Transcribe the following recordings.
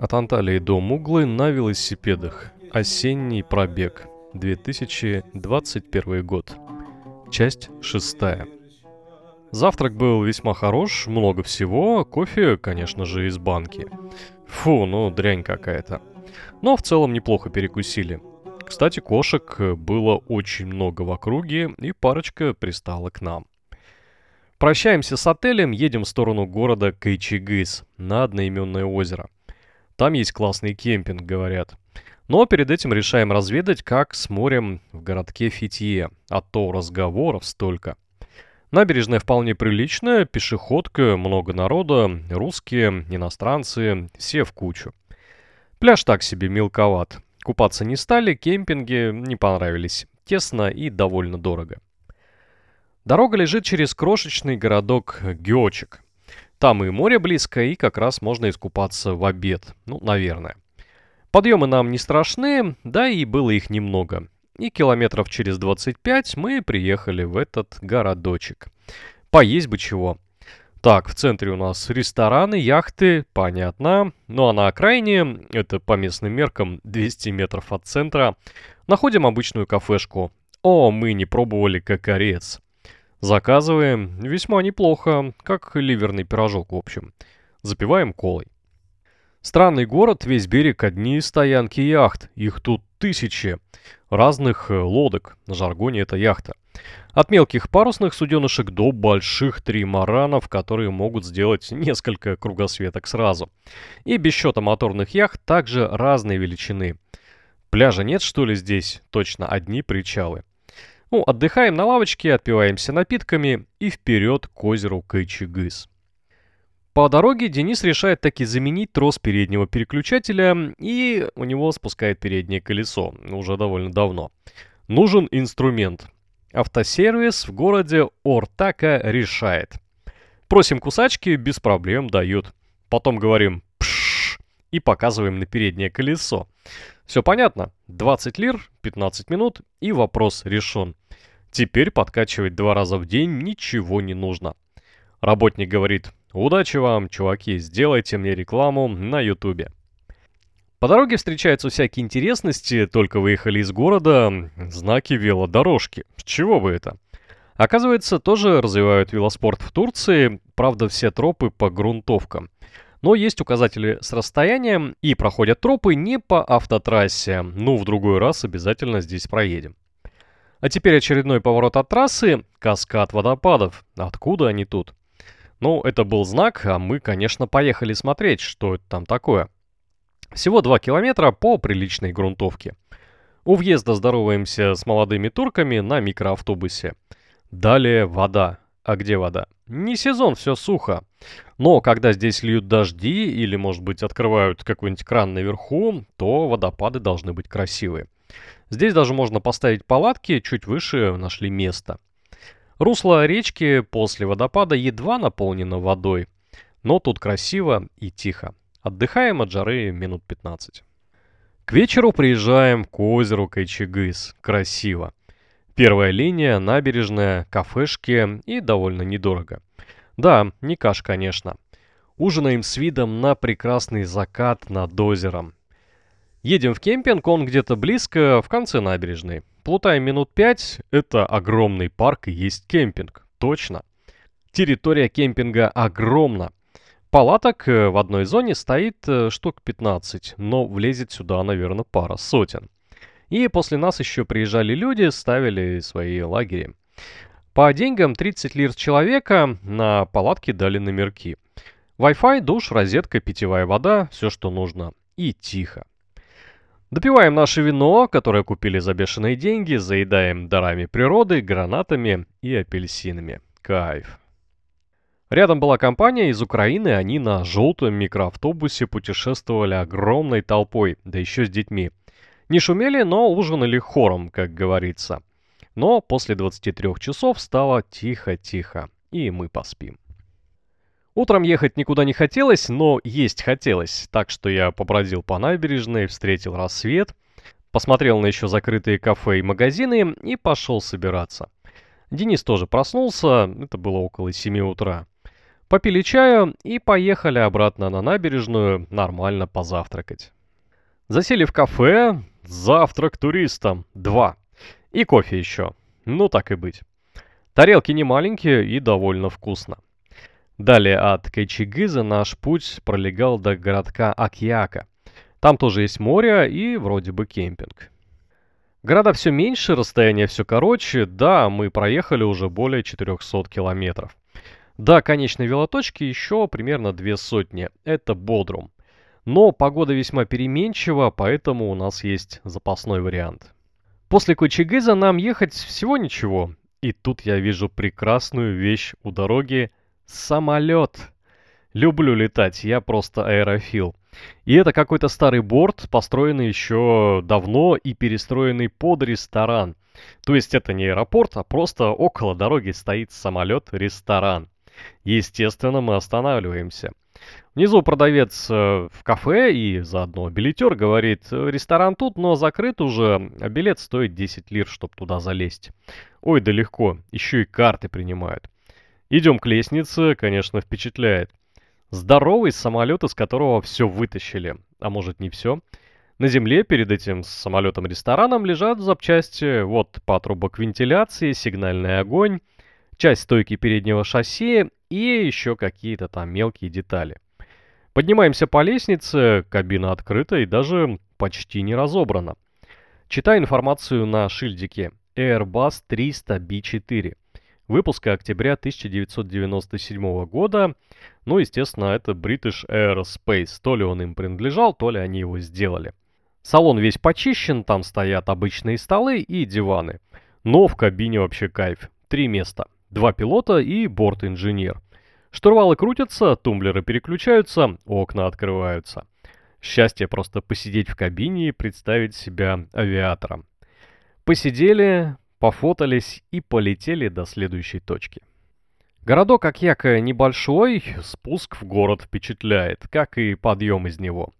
От Анталии до Муглы на велосипедах. Осенний пробег. 2021 год. Часть шестая. Завтрак был весьма хорош, много всего, кофе, конечно же, из банки. Фу, ну дрянь какая-то. Но в целом неплохо перекусили. Кстати, кошек было очень много в округе, и парочка пристала к нам. Прощаемся с отелем, едем в сторону города Кайчигыс, на одноименное озеро – там есть классный кемпинг, говорят. Но перед этим решаем разведать, как с морем в городке Фитье. А то разговоров столько. Набережная вполне приличная, пешеходка, много народа, русские, иностранцы, все в кучу. Пляж так себе мелковат. Купаться не стали, кемпинги не понравились. Тесно и довольно дорого. Дорога лежит через крошечный городок Геочек. Там и море близко, и как раз можно искупаться в обед. Ну, наверное. Подъемы нам не страшны, да и было их немного. И километров через 25 мы приехали в этот городочек. Поесть бы чего. Так, в центре у нас рестораны, яхты, понятно. Ну а на окраине, это по местным меркам 200 метров от центра, находим обычную кафешку. О, мы не пробовали кокорец. Заказываем весьма неплохо, как ливерный пирожок в общем. Запиваем колой. Странный город, весь берег одни стоянки яхт. Их тут тысячи. Разных э, лодок, на жаргоне это яхта. От мелких парусных суденышек до больших тримаранов, которые могут сделать несколько кругосветок сразу. И без счета моторных яхт также разной величины. Пляжа нет что ли здесь? Точно, одни причалы. Ну, отдыхаем на лавочке, отпиваемся напитками и вперед к озеру Кайчигыс. По дороге Денис решает таки заменить трос переднего переключателя, и у него спускает переднее колесо, уже довольно давно. Нужен инструмент. Автосервис в городе Ортака решает. Просим кусачки, без проблем дают. Потом говорим «пшш» и показываем на переднее колесо. Все понятно. 20 лир, 15 минут и вопрос решен. Теперь подкачивать два раза в день ничего не нужно. Работник говорит, удачи вам, чуваки, сделайте мне рекламу на ютубе. По дороге встречаются всякие интересности, только выехали из города, знаки велодорожки. С чего бы это? Оказывается, тоже развивают велоспорт в Турции, правда все тропы по грунтовкам. Но есть указатели с расстоянием и проходят тропы не по автотрассе. Ну, в другой раз обязательно здесь проедем. А теперь очередной поворот от трассы, каскад водопадов. Откуда они тут? Ну, это был знак, а мы, конечно, поехали смотреть, что это там такое. Всего 2 километра по приличной грунтовке. У въезда здороваемся с молодыми турками на микроавтобусе. Далее вода. А где вода? Не сезон, все сухо. Но когда здесь льют дожди или, может быть, открывают какой-нибудь кран наверху, то водопады должны быть красивые. Здесь даже можно поставить палатки, чуть выше нашли место. Русло речки после водопада едва наполнено водой, но тут красиво и тихо. Отдыхаем от жары минут 15. К вечеру приезжаем к озеру Кайчигыс. Красиво. Первая линия, набережная, кафешки и довольно недорого. Да, не каш, конечно. Ужинаем с видом на прекрасный закат над озером. Едем в кемпинг, он где-то близко, в конце набережной. Плутаем минут пять, это огромный парк и есть кемпинг. Точно. Территория кемпинга огромна. Палаток э, в одной зоне стоит э, штук 15, но влезет сюда, наверное, пара сотен. И после нас еще приезжали люди, ставили свои лагеря. По деньгам 30 лир с человека на палатке дали номерки. Wi-Fi, душ, розетка, питьевая вода, все, что нужно. И тихо. Допиваем наше вино, которое купили за бешеные деньги, заедаем дарами природы, гранатами и апельсинами. Кайф. Рядом была компания из Украины, они на желтом микроавтобусе путешествовали огромной толпой, да еще с детьми. Не шумели, но ужинали хором, как говорится. Но после 23 часов стало тихо-тихо, и мы поспим. Утром ехать никуда не хотелось, но есть хотелось, так что я побродил по набережной, встретил рассвет, посмотрел на еще закрытые кафе и магазины и пошел собираться. Денис тоже проснулся, это было около 7 утра. Попили чаю и поехали обратно на набережную нормально позавтракать. Засели в кафе, завтрак туристам, два. И кофе еще, ну так и быть. Тарелки не маленькие и довольно вкусно. Далее от Кайчигыза наш путь пролегал до городка Акьяка. Там тоже есть море и вроде бы кемпинг. Города все меньше, расстояние все короче. Да, мы проехали уже более 400 километров. До конечной велоточки еще примерно две сотни. Это Бодрум. Но погода весьма переменчива, поэтому у нас есть запасной вариант. После Кочегыза нам ехать всего ничего. И тут я вижу прекрасную вещь у дороги Самолет. Люблю летать, я просто аэрофил. И это какой-то старый борт, построенный еще давно и перестроенный под ресторан. То есть это не аэропорт, а просто около дороги стоит самолет-ресторан. Естественно, мы останавливаемся. Внизу продавец э, в кафе и заодно билетер говорит, ресторан тут, но закрыт уже, а билет стоит 10 лир, чтобы туда залезть. Ой, да легко, еще и карты принимают. Идем к лестнице, конечно, впечатляет. Здоровый самолет, из которого все вытащили. А может не все. На земле перед этим самолетом-рестораном лежат запчасти. Вот патрубок вентиляции, сигнальный огонь, часть стойки переднего шасси и еще какие-то там мелкие детали. Поднимаемся по лестнице, кабина открыта и даже почти не разобрана. Читаю информацию на шильдике Airbus 300 B4 выпуска октября 1997 года. Ну, естественно, это British Aerospace. То ли он им принадлежал, то ли они его сделали. Салон весь почищен, там стоят обычные столы и диваны. Но в кабине вообще кайф. Три места. Два пилота и борт-инженер. Штурвалы крутятся, тумблеры переключаются, окна открываются. Счастье просто посидеть в кабине и представить себя авиатором. Посидели, пофотались и полетели до следующей точки. Городок Акьяка небольшой, спуск в город впечатляет, как и подъем из него.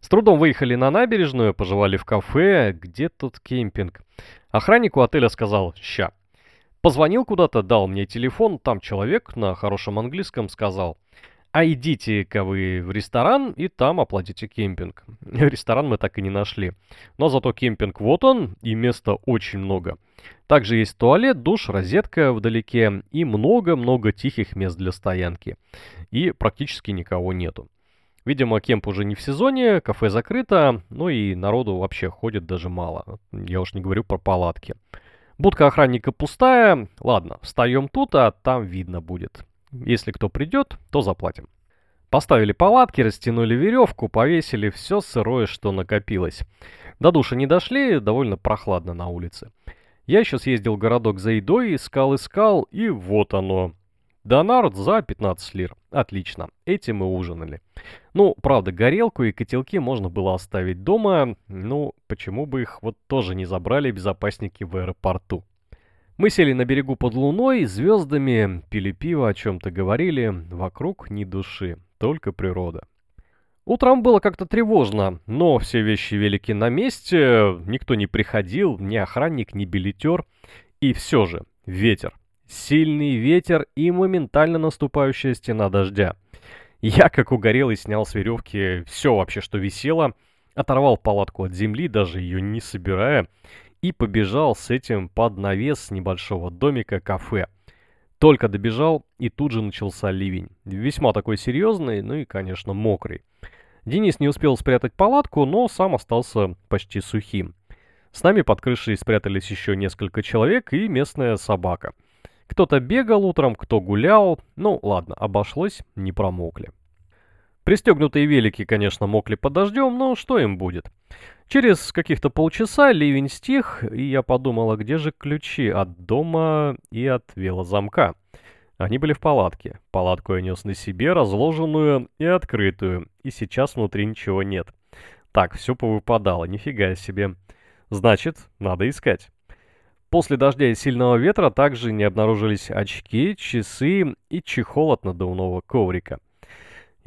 С трудом выехали на набережную, пожевали в кафе, где тут кемпинг. Охранник у отеля сказал «ща». Позвонил куда-то, дал мне телефон, там человек на хорошем английском сказал а идите-ка вы в ресторан и там оплатите кемпинг. Ресторан мы так и не нашли. Но зато кемпинг вот он, и места очень много. Также есть туалет, душ, розетка вдалеке и много-много тихих мест для стоянки. И практически никого нету. Видимо, кемп уже не в сезоне, кафе закрыто, ну и народу вообще ходит даже мало. Я уж не говорю про палатки. Будка охранника пустая. Ладно, встаем тут, а там видно будет. Если кто придет, то заплатим. Поставили палатки, растянули веревку, повесили все сырое, что накопилось. До душа не дошли, довольно прохладно на улице. Я еще съездил в городок за едой, искал-искал, и вот оно. Донард за 15 лир. Отлично, этим мы ужинали. Ну, правда, горелку и котелки можно было оставить дома, ну, почему бы их вот тоже не забрали безопасники в аэропорту. Мы сели на берегу под луной, звездами, пили пиво, о чем-то говорили. Вокруг ни души, только природа. Утром было как-то тревожно, но все вещи велики на месте, никто не приходил, ни охранник, ни билетер. И все же, ветер. Сильный ветер и моментально наступающая стена дождя. Я, как угорелый, снял с веревки все вообще, что висело, оторвал палатку от земли, даже ее не собирая, и побежал с этим под навес небольшого домика кафе. Только добежал, и тут же начался ливень. Весьма такой серьезный, ну и, конечно, мокрый. Денис не успел спрятать палатку, но сам остался почти сухим. С нами под крышей спрятались еще несколько человек и местная собака. Кто-то бегал утром, кто гулял. Ну, ладно, обошлось, не промокли. Пристегнутые велики, конечно, мокли под дождем, но что им будет? Через каких-то полчаса ливень стих, и я подумала, где же ключи от дома и от велозамка. Они были в палатке. Палатку я нес на себе, разложенную и открытую, и сейчас внутри ничего нет. Так, все повыпадало, нифига себе. Значит, надо искать. После дождя и сильного ветра также не обнаружились очки, часы и чехол от надувного коврика.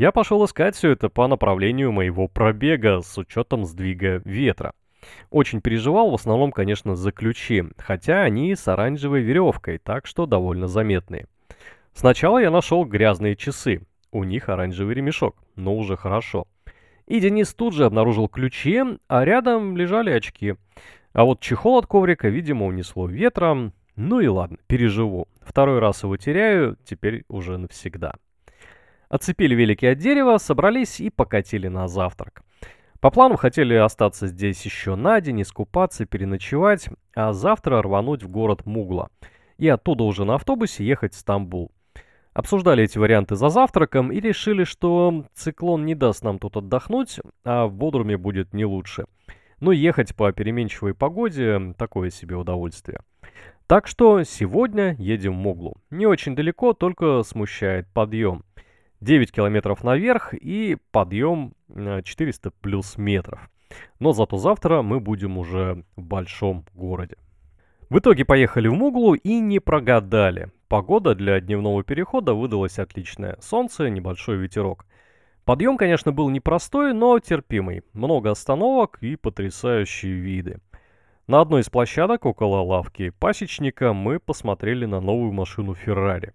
Я пошел искать все это по направлению моего пробега с учетом сдвига ветра. Очень переживал в основном, конечно, за ключи, хотя они с оранжевой веревкой, так что довольно заметные. Сначала я нашел грязные часы. У них оранжевый ремешок, но уже хорошо. И Денис тут же обнаружил ключи, а рядом лежали очки. А вот чехол от коврика, видимо, унесло ветром. Ну и ладно, переживу. Второй раз его теряю, теперь уже навсегда. Отцепили велики от дерева, собрались и покатили на завтрак. По плану хотели остаться здесь еще на день, искупаться, переночевать, а завтра рвануть в город Мугла. И оттуда уже на автобусе ехать в Стамбул. Обсуждали эти варианты за завтраком и решили, что циклон не даст нам тут отдохнуть, а в Бодруме будет не лучше. Но ехать по переменчивой погоде – такое себе удовольствие. Так что сегодня едем в Муглу. Не очень далеко, только смущает подъем. 9 километров наверх и подъем 400 э, плюс метров. Но зато завтра мы будем уже в большом городе. В итоге поехали в Муглу и не прогадали. Погода для дневного перехода выдалась отличная. Солнце, небольшой ветерок. Подъем, конечно, был непростой, но терпимый. Много остановок и потрясающие виды. На одной из площадок около лавки пасечника мы посмотрели на новую машину Феррари.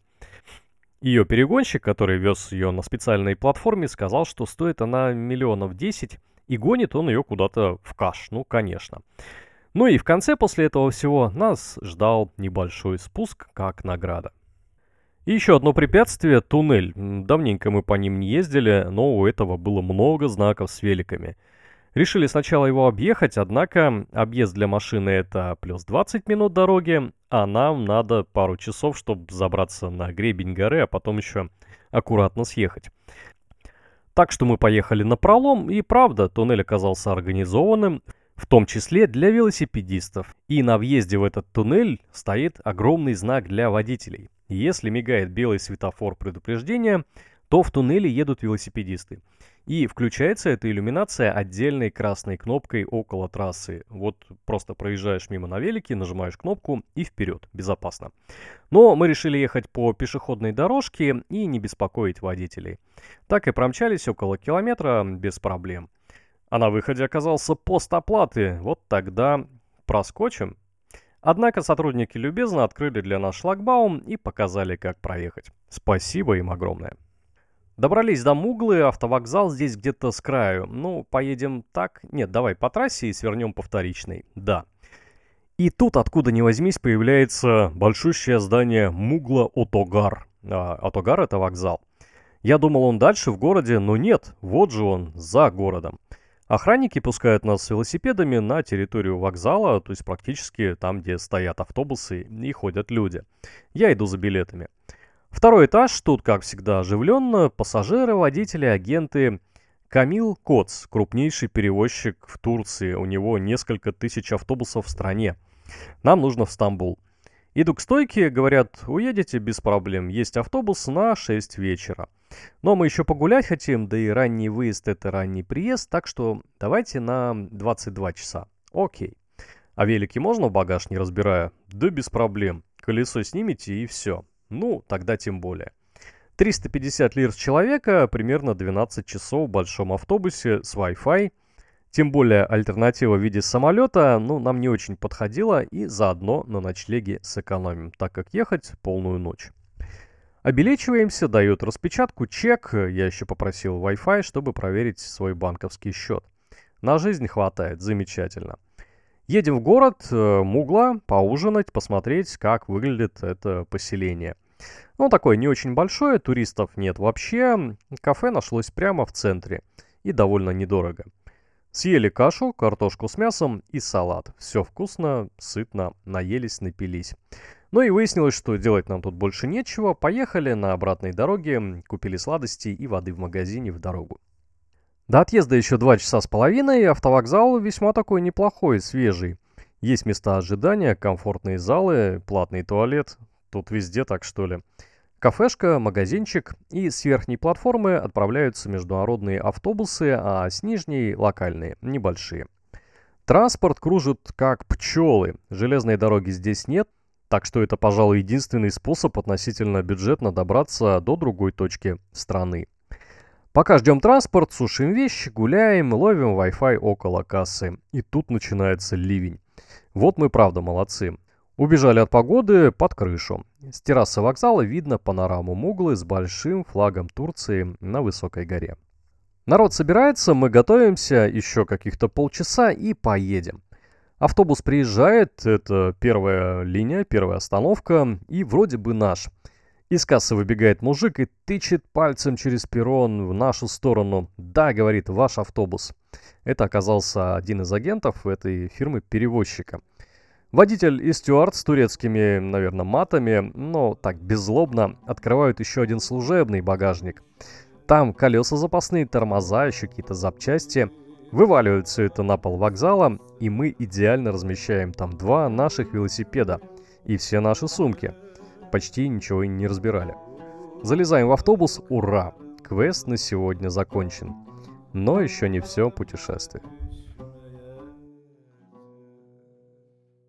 Ее перегонщик, который вез ее на специальной платформе, сказал, что стоит она миллионов 10, и гонит он ее куда-то в каш, ну, конечно. Ну и в конце после этого всего нас ждал небольшой спуск как награда. И еще одно препятствие – туннель. Давненько мы по ним не ездили, но у этого было много знаков с великами – Решили сначала его объехать, однако объезд для машины это плюс 20 минут дороги, а нам надо пару часов, чтобы забраться на гребень горы, а потом еще аккуратно съехать. Так что мы поехали на пролом, и правда, туннель оказался организованным, в том числе для велосипедистов. И на въезде в этот туннель стоит огромный знак для водителей. Если мигает белый светофор предупреждения, то в туннеле едут велосипедисты. И включается эта иллюминация отдельной красной кнопкой около трассы. Вот просто проезжаешь мимо на велике, нажимаешь кнопку и вперед, безопасно. Но мы решили ехать по пешеходной дорожке и не беспокоить водителей. Так и промчались около километра без проблем. А на выходе оказался пост оплаты. Вот тогда проскочим. Однако сотрудники любезно открыли для нас шлагбаум и показали, как проехать. Спасибо им огромное. Добрались до Муглы, автовокзал здесь где-то с краю. Ну, поедем так? Нет, давай по трассе и свернем по вторичной. Да. И тут, откуда ни возьмись, появляется большущее здание Мугла Отогар. А, Отогар это вокзал. Я думал, он дальше в городе, но нет, вот же он, за городом. Охранники пускают нас с велосипедами на территорию вокзала, то есть практически там, где стоят автобусы и ходят люди. Я иду за билетами. Второй этаж, тут, как всегда, оживленно. Пассажиры, водители, агенты. Камил Коц, крупнейший перевозчик в Турции. У него несколько тысяч автобусов в стране. Нам нужно в Стамбул. Иду к стойке, говорят, уедете без проблем, есть автобус на 6 вечера. Но мы еще погулять хотим, да и ранний выезд это ранний приезд, так что давайте на 22 часа. Окей. А велики можно в багаж не разбирая? Да без проблем. Колесо снимите и все. Ну, тогда тем более. 350 лир с человека, примерно 12 часов в большом автобусе с Wi-Fi. Тем более альтернатива в виде самолета, ну, нам не очень подходила и заодно на ночлеге сэкономим, так как ехать полную ночь. Обелечиваемся, дают распечатку, чек. Я еще попросил Wi-Fi, чтобы проверить свой банковский счет. На жизнь хватает, замечательно. Едем в город э, Мугла поужинать, посмотреть, как выглядит это поселение. Ну, такое не очень большое, туристов нет вообще. Кафе нашлось прямо в центре и довольно недорого. Съели кашу, картошку с мясом и салат. Все вкусно, сытно, наелись, напились. Ну и выяснилось, что делать нам тут больше нечего. Поехали на обратной дороге, купили сладости и воды в магазине в дорогу. До отъезда еще два часа с половиной, автовокзал весьма такой неплохой, свежий. Есть места ожидания, комфортные залы, платный туалет. Тут везде так что ли. Кафешка, магазинчик и с верхней платформы отправляются международные автобусы, а с нижней – локальные, небольшие. Транспорт кружит как пчелы. Железной дороги здесь нет, так что это, пожалуй, единственный способ относительно бюджетно добраться до другой точки страны. Пока ждем транспорт, сушим вещи, гуляем, ловим Wi-Fi около кассы. И тут начинается ливень. Вот мы правда молодцы. Убежали от погоды под крышу. С террасы вокзала видно панораму Муглы с большим флагом Турции на высокой горе. Народ собирается, мы готовимся, еще каких-то полчаса и поедем. Автобус приезжает, это первая линия, первая остановка, и вроде бы наш. Из кассы выбегает мужик и тычет пальцем через перрон в нашу сторону. «Да», — говорит, — «ваш автобус». Это оказался один из агентов этой фирмы-перевозчика. Водитель и стюард с турецкими, наверное, матами, но так беззлобно открывают еще один служебный багажник. Там колеса запасные, тормоза, еще какие-то запчасти. Вываливают все это на пол вокзала, и мы идеально размещаем там два наших велосипеда и все наши сумки. Почти ничего и не разбирали. Залезаем в автобус, ура! Квест на сегодня закончен. Но еще не все путешествие.